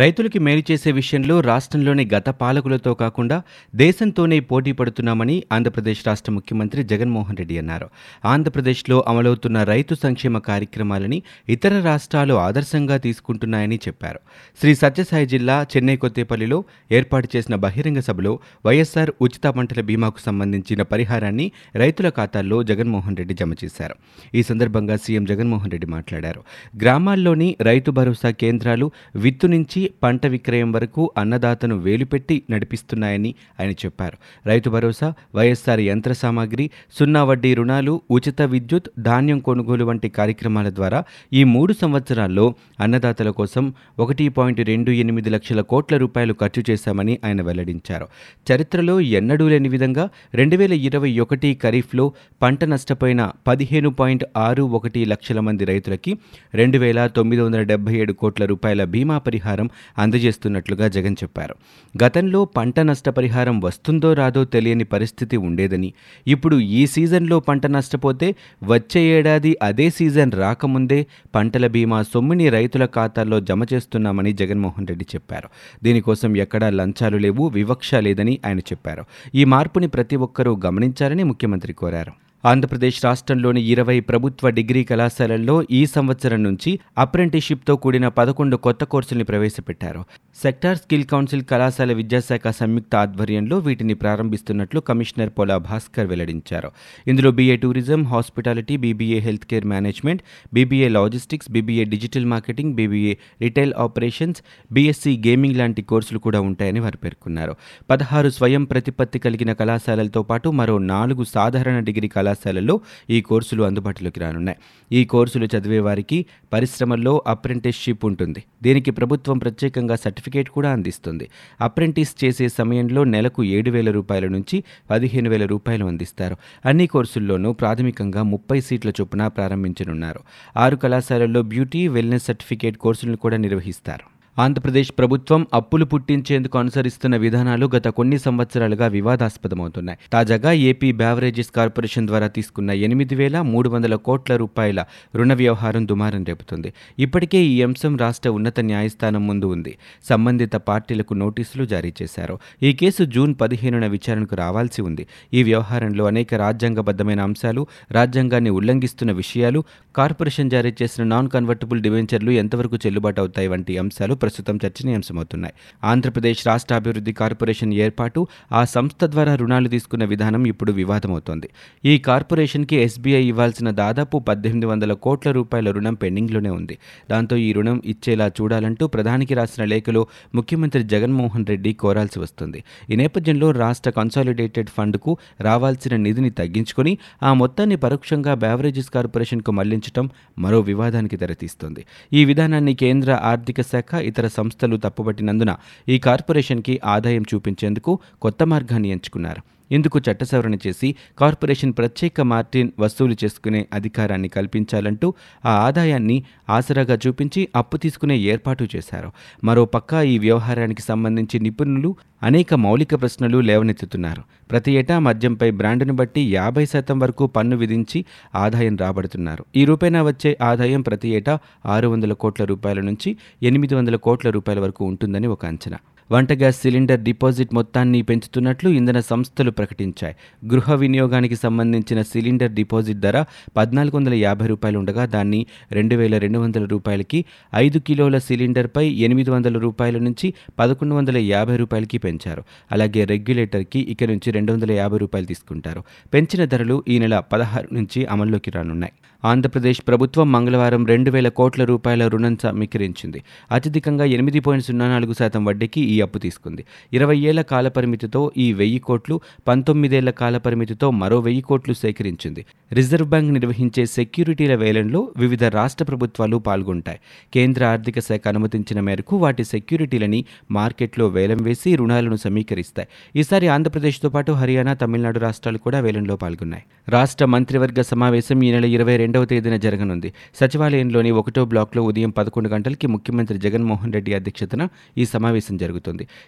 రైతులకి మేలు చేసే విషయంలో రాష్ట్రంలోని గత పాలకులతో కాకుండా దేశంతోనే పోటీ పడుతున్నామని ఆంధ్రప్రదేశ్ రాష్ట్ర ముఖ్యమంత్రి జగన్మోహన్ రెడ్డి అన్నారు. ఆంధ్రప్రదేశ్లో అమలవుతున్న రైతు సంక్షేమ కార్యక్రమాలని ఇతర రాష్ట్రాలు ఆదర్శంగా తీసుకుంటున్నాయని చెప్పారు. శ్రీ సత్యసాయి జిల్లా చెన్నై కొత్తేపల్లిలో ఏర్పాటు చేసిన బహిరంగ సభలో వైఎస్ఆర్ ఉచిత పంటల బీమాకు సంబంధించిన పరిహారాన్ని రైతుల ఖాతాల్లో జగన్మోహన్ రెడ్డి జమ చేశారు. ఈ సందర్భంగా సీఎం జగన్మోహన్ రెడ్డి మాట్లాడారు. గ్రామాల్లోని రైతు భరోసా కేంద్రాలు విత్తు నుంచి పంట విక్రయం వరకు అన్నదాతను వేలుపెట్టి నడిపిస్తున్నాయని ఆయన చెప్పారు. రైతు భరోసా వైఎస్ఆర్ యంత్ర సామాగ్రి సున్నా వడ్డీ రుణాలు ఉచిత విద్యుత్ ధాన్యం కొనుగోలు వంటి కార్యక్రమాల ద్వారా ఈ మూడు సంవత్సరాల్లో అన్నదాతల కోసం ఒకటి పాయింట్ రెండు ఎనిమిది లక్షల కోట్ల రూపాయలు ఖర్చు చేశామని ఆయన వెల్లడించారు. చరిత్రలో ఎన్నడూ లేని విధంగా రెండు వేల ఇరవై ఒకటి ఖరీఫ్లో పంట నష్టపోయిన పదిహేను పాయింట్ ఆరు ఒకటి లక్షల మంది రైతులకి రెండు వేల తొమ్మిది వందల డెబ్బై ఏడు కోట్ల రూపాయల బీమా పరిహారం అందజేస్తున్నట్లుగా జగన్ చెప్పారు. గతంలో పంట నష్టపరిహారం వస్తుందో రాదో తెలియని పరిస్థితి ఉండేదని ఇప్పుడు ఈ సీజన్లో పంట నష్టపోతే వచ్చే ఏడాది అదే సీజన్ రాకముందే పంటల బీమా సొమ్ముని రైతుల ఖాతాల్లో జమ చేస్తున్నామని జగన్మోహన్ రెడ్డి చెప్పారు. దీనికోసం ఎక్కడా లంచాలు లేవు వివక్ష లేదని ఆయన చెప్పారు. ఈ మార్పుని ప్రతి ఒక్కరూ గమనించాలని ముఖ్యమంత్రి కోరారు. ఆంధ్రప్రదేశ్ రాష్ట్రంలోని ఇరవై ప్రభుత్వ డిగ్రీ కళాశాలల్లో ఈ సంవత్సరం నుంచి అప్రెంటిషిప్తో కూడిన పదకొండు కొత్త కోర్సుల్ని ప్రవేశపెట్టారు. సెక్టార్ స్కిల్ కౌన్సిల్ కళాశాల విద్యాశాఖ సంయుక్త ఆధ్వర్యంలో వీటిని ప్రారంభిస్తున్నట్లు కమిషనర్ పోలా భాస్కర్ వెల్లడించారు. ఇందులో BA tourism hospitality BBA health care management BBA logistics BBA digital marketing BBA retail operations BSc gaming లాంటి కోర్సులు కూడా ఉంటాయని వారు పేర్కొన్నారు. పదహారు స్వయం ప్రతిపత్తి కలిగిన కళాశాలలతో పాటు మరో నాలుగు సాధారణ డిగ్రీ కళాశాలల్లో ఈ కోర్సులు అందుబాటులోకి రానున్నాయి. ఈ కోర్సులు చదివే వారికి పరిశ్రమల్లో అప్రెంటిస్షిప్ ఉంటుంది. దీనికి ప్రభుత్వం ప్రత్యేకంగా సర్టిఫికేట్ సర్టిఫికేట్ కూడా అందిస్తుంది. అప్రెంటిస్ చేసే సమయంలో నెలకు ఏడు వేల రూపాయల నుంచి పదిహేను వేల రూపాయలు అందిస్తారు. అన్ని కోర్సుల్లోనూ ప్రాథమికంగా ముప్పై సీట్ల చొప్పున ప్రారంభించనున్నారు. ఆరు కళాశాలల్లో బ్యూటీ వెల్నెస్ సర్టిఫికేట్ కోర్సులను కూడా నిర్వహిస్తారు. ఆంధ్రప్రదేశ్ ప్రభుత్వం అప్పులు పుట్టించేందుకు అనుసరిస్తున్న విధానాలు గత కొన్ని సంవత్సరాలుగా వివాదాస్పదమవుతున్నాయి. తాజాగా ఏపీ బ్యావరేజెస్ కార్పొరేషన్ ద్వారా తీసుకున్న ఎనిమిది వేల మూడు వందల కోట్ల రూపాయల రుణ వ్యవహారం దుమారం రేపుతుంది. ఇప్పటికే ఈ అంశం రాష్ట్ర ఉన్నత న్యాయస్థానం ముందు ఉంది. సంబంధిత పార్టీలకు నోటీసులు జారీ చేశారు. ఈ కేసు జూన్ పదిహేనున విచారణకు రావాల్సి ఉంది. ఈ వ్యవహారంలో అనేక రాజ్యాంగబద్ధమైన అంశాలు రాజ్యాంగాన్ని ఉల్లంఘిస్తున్న విషయాలు కార్పొరేషన్ జారీ చేసిన నాన్ కన్వర్టబుల్ డివెంచర్లు ఎంతవరకు చెల్లుబాటు అవుతాయి వంటి అంశాలు ప్రస్తుతం చర్చనీయాంశమవుతున్నాయి. ఆంధ్రప్రదేశ్ రాష్ట్ర అభివృద్ధి కార్పొరేషన్ ఏర్పాటు ఆ సంస్థ ద్వారా రుణాలు తీసుకున్న విధానం ఇప్పుడు వివాదమవుతోంది. ఈ కార్పొరేషన్కి ఎస్బీఐ ఇవ్వాల్సిన దాదాపు పద్దెనిమిది వందల కోట్ల రూపాయల రుణం పెండింగ్లోనే ఉంది. దాంతో ఈ రుణం ఇచ్చేలా చూడాలంటూ ప్రధానికి రాసిన లేఖలో ముఖ్యమంత్రి జగన్మోహన్ రెడ్డి కోరాల్సి వస్తుంది. ఈ నేపథ్యంలో రాష్ట్ర కన్సాలిడేటెడ్ ఫండ్కు రావాల్సిన నిధిని తగ్గించుకొని ఆ మొత్తాన్ని పరోక్షంగా బ్యావరేజెస్ కార్పొరేషన్కు మళ్ళించడం మరో వివాదానికి తెరతీస్తోంది. ఈ విధానాన్ని కేంద్ర ఆర్థిక శాఖ ఇతర సంస్థలు తప్పుపట్టినందున ఈ కార్పొరేషన్కి ఆదాయం చూపించేందుకు కొత్త మార్గాన్ని ఎంచుకున్నారు. ఇందుకు చట్ట సవరణ చేసి కార్పొరేషన్ ప్రత్యేక మార్టిన్ వసూలు చేసుకునే అధికారాన్ని కల్పించాలంటూ ఆ ఆదాయాన్ని ఆసరాగా చూపించి అప్పు తీసుకునే ఏర్పాటు చేశారు. మరోపక్క ఈ వ్యవహారానికి సంబంధించి నిపుణులు అనేక మౌలిక ప్రశ్నలు లేవనెత్తుతున్నారు. ప్రతి ఏటా మద్యంపై బ్రాండ్ను బట్టి యాభై శాతం వరకు పన్ను విధించి ఆదాయం రాబడుతున్నారు. ఈ రూపేణా వచ్చే ఆదాయం ప్రతి ఏటా ఆరు వందల కోట్ల రూపాయల నుంచి ఎనిమిది వందల కోట్ల రూపాయల వరకు ఉంటుందని ఒక అంచనా. వంట గ్యాస్ సిలిండర్ డిపాజిట్ మొత్తాన్ని పెంచుతున్నట్లు ఇంధన సంస్థలు ప్రకటించాయి. గృహ వినియోగానికి సంబంధించిన సిలిండర్ డిపాజిట్ ధర పద్నాలుగు వందల యాభై రూపాయలు ఉండగా దాన్ని రెండు వేల రెండు వందల రూపాయలకి ఐదు కిలోల సిలిండర్పై ఎనిమిది వందల రూపాయల నుంచి పదకొండు వందల యాభై రూపాయలకి పెంచారు. అలాగే రెగ్యులేటర్కి ఇక నుంచి రెండు వందల యాభై రూపాయలు తీసుకుంటారు. పెంచిన ధరలు ఈ నెల పదహారు నుంచి అమల్లోకి రానున్నాయి. ఆంధ్రప్రదేశ్ ప్రభుత్వం మంగళవారం రెండు వేల కోట్ల రూపాయల రుణం సమీకరించింది. అత్యధికంగా ఎనిమిది పాయింట్ సున్నా నాలుగు శాతం వడ్డీకి ఈ ఈ అప్పు తీసుకుంది. ఇరవై ఏళ్ళ కాలపరిమితితో ఈ వెయ్యి కోట్లు పంతొమ్మిదేళ్ళ కాలపరిమితితో మరో వెయ్యి కోట్లు సేకరించింది. రిజర్వ్ బ్యాంక్ నిర్వహించే సెక్యూరిటీల వేలంలో వివిధ రాష్ట్ర ప్రభుత్వాలు పాల్గొంటాయి. కేంద్ర ఆర్థిక శాఖ అనుమతించిన మేరకు వాటి సెక్యూరిటీలని మార్కెట్లో వేలం వేసి రుణాలను సమీకరిస్తాయి. ఈసారి ఆంధ్రప్రదేశ్తో పాటు హర్యానా తమిళనాడు రాష్ట్రాలు కూడా వేలంలో పాల్గొన్నాయి. రాష్ట్ర మంత్రివర్గ సమావేశం ఈ నెల ఇరవై రెండవ తేదీన జరగనుంది. సచివాలయంలోని ఒకటో బ్లాక్లో ఉదయం పదకొండు గంటలకి ముఖ్యమంత్రి జగన్మోహన్ రెడ్డి అధ్యక్షతన ఈ సమావేశం జరుగుతుంది.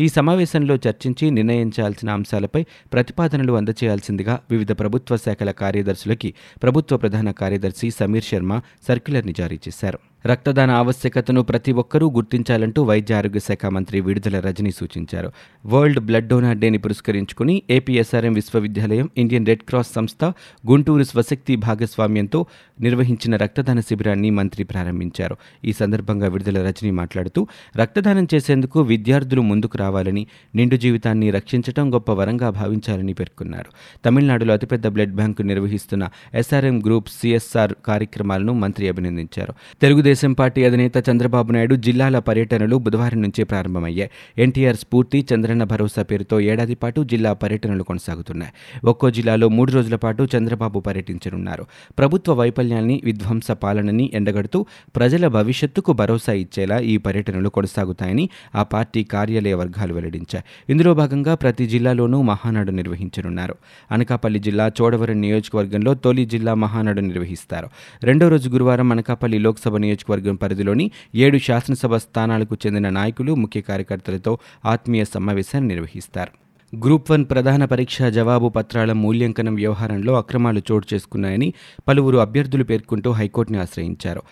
ఈ సమావేశంలో చర్చించి నిర్ణయించాల్సిన అంశాలపై ప్రతిపాదనలు అందజేయాల్సిందిగా వివిధ ప్రభుత్వ శాఖల కార్యదర్శులకి ప్రభుత్వ ప్రధాన కార్యదర్శి సమీర్ శర్మ సర్క్యులర్ని జారీ చేశారు. రక్తదాన ఆవశ్యకతను ప్రతి ఒక్కరూ గుర్తించాలంటూ వైద్య ఆరోగ్య శాఖ మంత్రి విడుదల రజని సూచించారు. వరల్డ్ బ్లడ్ డోనార్ డేని పురస్కరించుకుని ఏపీఎస్ఆర్ఎం విశ్వవిద్యాలయం ఇండియన్ రెడ్ క్రాస్ సంస్థ గుంటూరు స్వశక్తి భాగస్వామ్యంతో నిర్వహించిన రక్తదాన శిబిరాన్ని మంత్రి ప్రారంభించారు. ఈ సందర్భంగా విడుదల రజని మాట్లాడుతూ రక్తదానం చేసేందుకు విద్యార్థులు ముందుకు రావాలని నిండు జీవితాన్ని రక్షించడం గొప్ప వరంగా భావించాలని పేర్కొన్నారు. తమిళనాడులో అతిపెద్ద బ్లడ్ బ్యాంకు నిర్వహిస్తున్న ఎస్ఆర్ఎం గ్రూప్ సిఎస్ఆర్ కార్యక్రమాలను మంత్రి అభినందించారు. తెలుగు తెలుగుదేశం పార్టీ అధినేత చంద్రబాబు నాయుడు జిల్లాల పర్యటనలు బుధవారం నుంచే ప్రారంభమయ్యాయి. ఎన్టీఆర్ స్ఫూర్తి చంద్రన్న భరోసా పేరుతో ఏడాది పాటు జిల్లా పర్యటనలు కొనసాగుతున్నాయి. ఒక్కో జిల్లాలో మూడు రోజుల పాటు చంద్రబాబు పర్యటించనున్నారు. ప్రభుత్వ వైఫల్యాన్ని విధ్వంస పాలనని ఎండగడుతూ ప్రజల భవిష్యత్తుకు భరోసా ఇచ్చేలా ఈ పర్యటనలు కొనసాగుతాయని ఆ పార్టీ కార్యాలయ వర్గాలు వెల్లడించాయి. ఇందులో భాగంగా ప్రతి జిల్లాలోనూ మహానాడు నిర్వహించనున్నారు. అనకాపల్లి జిల్లా చోడవరం నియోజకవర్గంలో తొలి జిల్లా మహానాడు నిర్వహిస్తారు. రెండో రోజు గురువారం అనకాపల్లి లోక్సభ నియోజకవర్గం పరిధిలోని ఏడు శాసనసభ స్థానాలకు చెందిన నాయకులు ముఖ్య కార్యకర్తలతో ఆత్మీయ సమావేశాన్ని నిర్వహిస్తారు. గ్రూప్ వన్ ప్రధాన పరీక్ష జవాబు పత్రాల మూల్యాంకనం వ్యవహారంలో అక్రమాలు చోటు చేసుకున్నాయని పలువురు అభ్యర్థులు పేర్కొంటూ హైకోర్టుని ఆశ్రయించారు.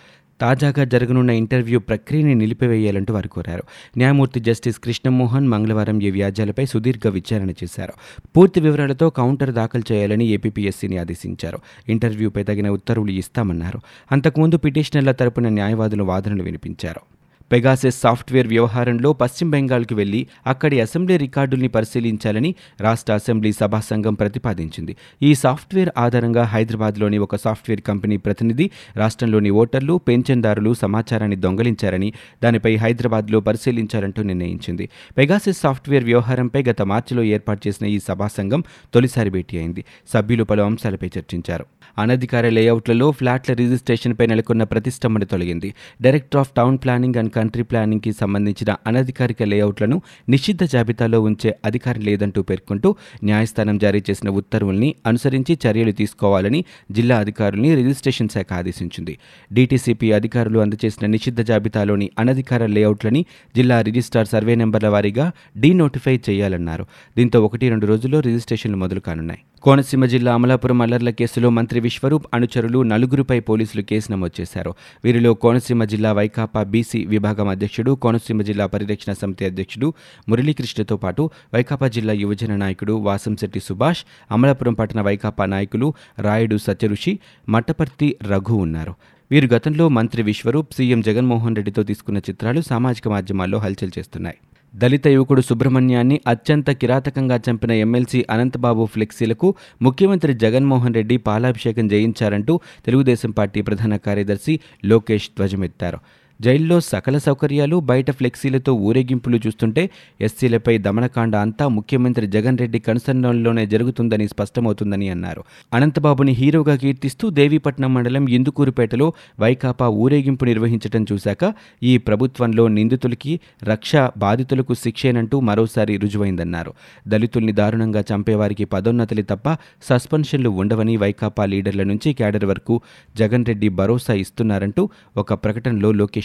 తాజాగా జరగనున్న ఇంటర్వ్యూ ప్రక్రియని నిలిపివేయాలంటూ వారు కోరారు. న్యాయమూర్తి జస్టిస్ కృష్ణమోహన్ మంగళవారం ఈ వ్యాజ్యాలపై సుదీర్ఘ విచారణ చేశారు. పూర్తి వివరాలతో కౌంటర్ దాఖలు చేయాలని ఏపీపీఎస్సీని ఆదేశించారు. ఇంటర్వ్యూపై తగిన ఉత్తర్వులు ఇస్తామన్నారు. అంతకుముందు పిటిషనర్ల తరపున న్యాయవాదులు వాదనలు వినిపించారు. పెగాసెస్ సాఫ్ట్వేర్ వ్యవహారంలో పశ్చిమ బెంగాల్కు వెళ్ళి అక్కడి అసెంబ్లీ రికార్డుల్ని పరిశీలించాలని రాష్ట్ర అసెంబ్లీ సభా సంఘం ప్రతిపాదించింది. ఈ సాఫ్ట్వేర్ ఆధారంగా హైదరాబాద్లోని ఒక సాఫ్ట్వేర్ కంపెనీ ప్రతినిధి రాష్ట్రంలోని ఓటర్లు పెన్షన్దారులు సమాచారాన్ని దొంగలించారని దానిపై హైదరాబాద్లో పరిశీలించాలంటూ నిర్ణయించింది. పెగాసెస్ సాఫ్ట్వేర్ వ్యవహారంపై గత మార్చిలో ఏర్పాటు చేసిన ఈ సభా సంఘం తొలిసారి భేటీ అయింది. సభ్యులు పలు అంశాలపై చర్చించారు. అనధికార లేఅవుట్లలో ఫ్లాట్ల రిజిస్ట్రేషన్పై నెలకొన్న ప్రతిష్టంభన తొలగింది. Director of town planning and country ప్లానింగ్కి సంబంధించిన అనధికారిక లేఅవుట్లను నిషిద్ధ జాబితాలో ఉంచే అధికారం లేదంటూ పేర్కొంటూ న్యాయస్థానం జారీ చేసిన ఉత్తర్వుల్ని అనుసరించి చర్యలు తీసుకోవాలని జిల్లా అధికారుల్ని రిజిస్ట్రేషన్ శాఖ ఆదేశించింది. డీటీసీపీ అధికారులు అందజేసిన నిషిద్ధ జాబితాలోని అనధికార లేఅవుట్లని జిల్లా రిజిస్ట్రార్ సర్వే నెంబర్ల వారీగా డీనోటిఫై చేయాలన్నారు. దీంతో ఒకటి రెండు రోజుల్లో రిజిస్ట్రేషన్లు మొదలు కానున్నాయి. కోనసీమ జిల్లా అమలాపురం అల్లర్ల కేసులో మంత్రి విశ్వరూప్ అనుచరులు నలుగురుపై పోలీసులు కేసు నమోదు చేశారు. వీరిలో కోనసీమ జిల్లా వైకాపా బీసీ విభాగం అధ్యక్షుడు కోనసీమ జిల్లా పరిరక్షణ సమితి అధ్యక్షుడు మురళీకృష్ణతో పాటు వైకాపా జిల్లా యువజన నాయకుడు వాసంశెట్టి సుభాష్ అమలాపురం పట్టణ వైకాపా నాయకులు రాయుడు సత్యఋషి మట్టపర్తి రఘు ఉన్నారు. వీరు గతంలో మంత్రి విశ్వరూప్ సీఎం జగన్మోహన్ రెడ్డితో తీసుకున్న చిత్రాలు సామాజిక మాధ్యమాల్లో హల్చల్ చేస్తున్నాయి. దళిత యువకుడు సుబ్రహ్మణ్యాన్ని అత్యంత కిరాతకంగా చంపిన ఎమ్మెల్సీ అనంతబాబు ఫ్లెక్సీలకు ముఖ్యమంత్రి జగన్మోహన్ రెడ్డి పాలాభిషేకం చేయించారంటూ తెలుగుదేశం పార్టీ ప్రధాన కార్యదర్శి లోకేష్ ధ్వజమెత్తారు. జైల్లో సకల సౌకర్యాలు బయట ఫ్లెక్సీలతో ఊరేగింపులు చూస్తుంటే ఎస్సీలపై దమనకాండ అంతా ముఖ్యమంత్రి జగన్ రెడ్డి కనుసన్నలోనే జరుగుతుందని స్పష్టమవుతుందని అన్నారు. అనంతబాబుని హీరోగా కీర్తిస్తూ దేవీపట్నం మండలం ఇందుకూరుపేటలో వైకాపా ఊరేగింపు నిర్వహించడం చూశాక ఈ ప్రభుత్వంలో నిందితులకి రక్ష బాధితులకు శిక్షేనంటూ మరోసారి రుజువైందన్నారు. దళితుల్ని దారుణంగా చంపేవారికి పదోన్నతులు తప్ప సస్పెన్షన్లు ఉండవని వైకాపా లీడర్ల నుంచి క్యాడర్ వరకు జగన్ రెడ్డి భరోసా ఇస్తున్నారంటూ ఒక ప్రకటనలో లోకేష్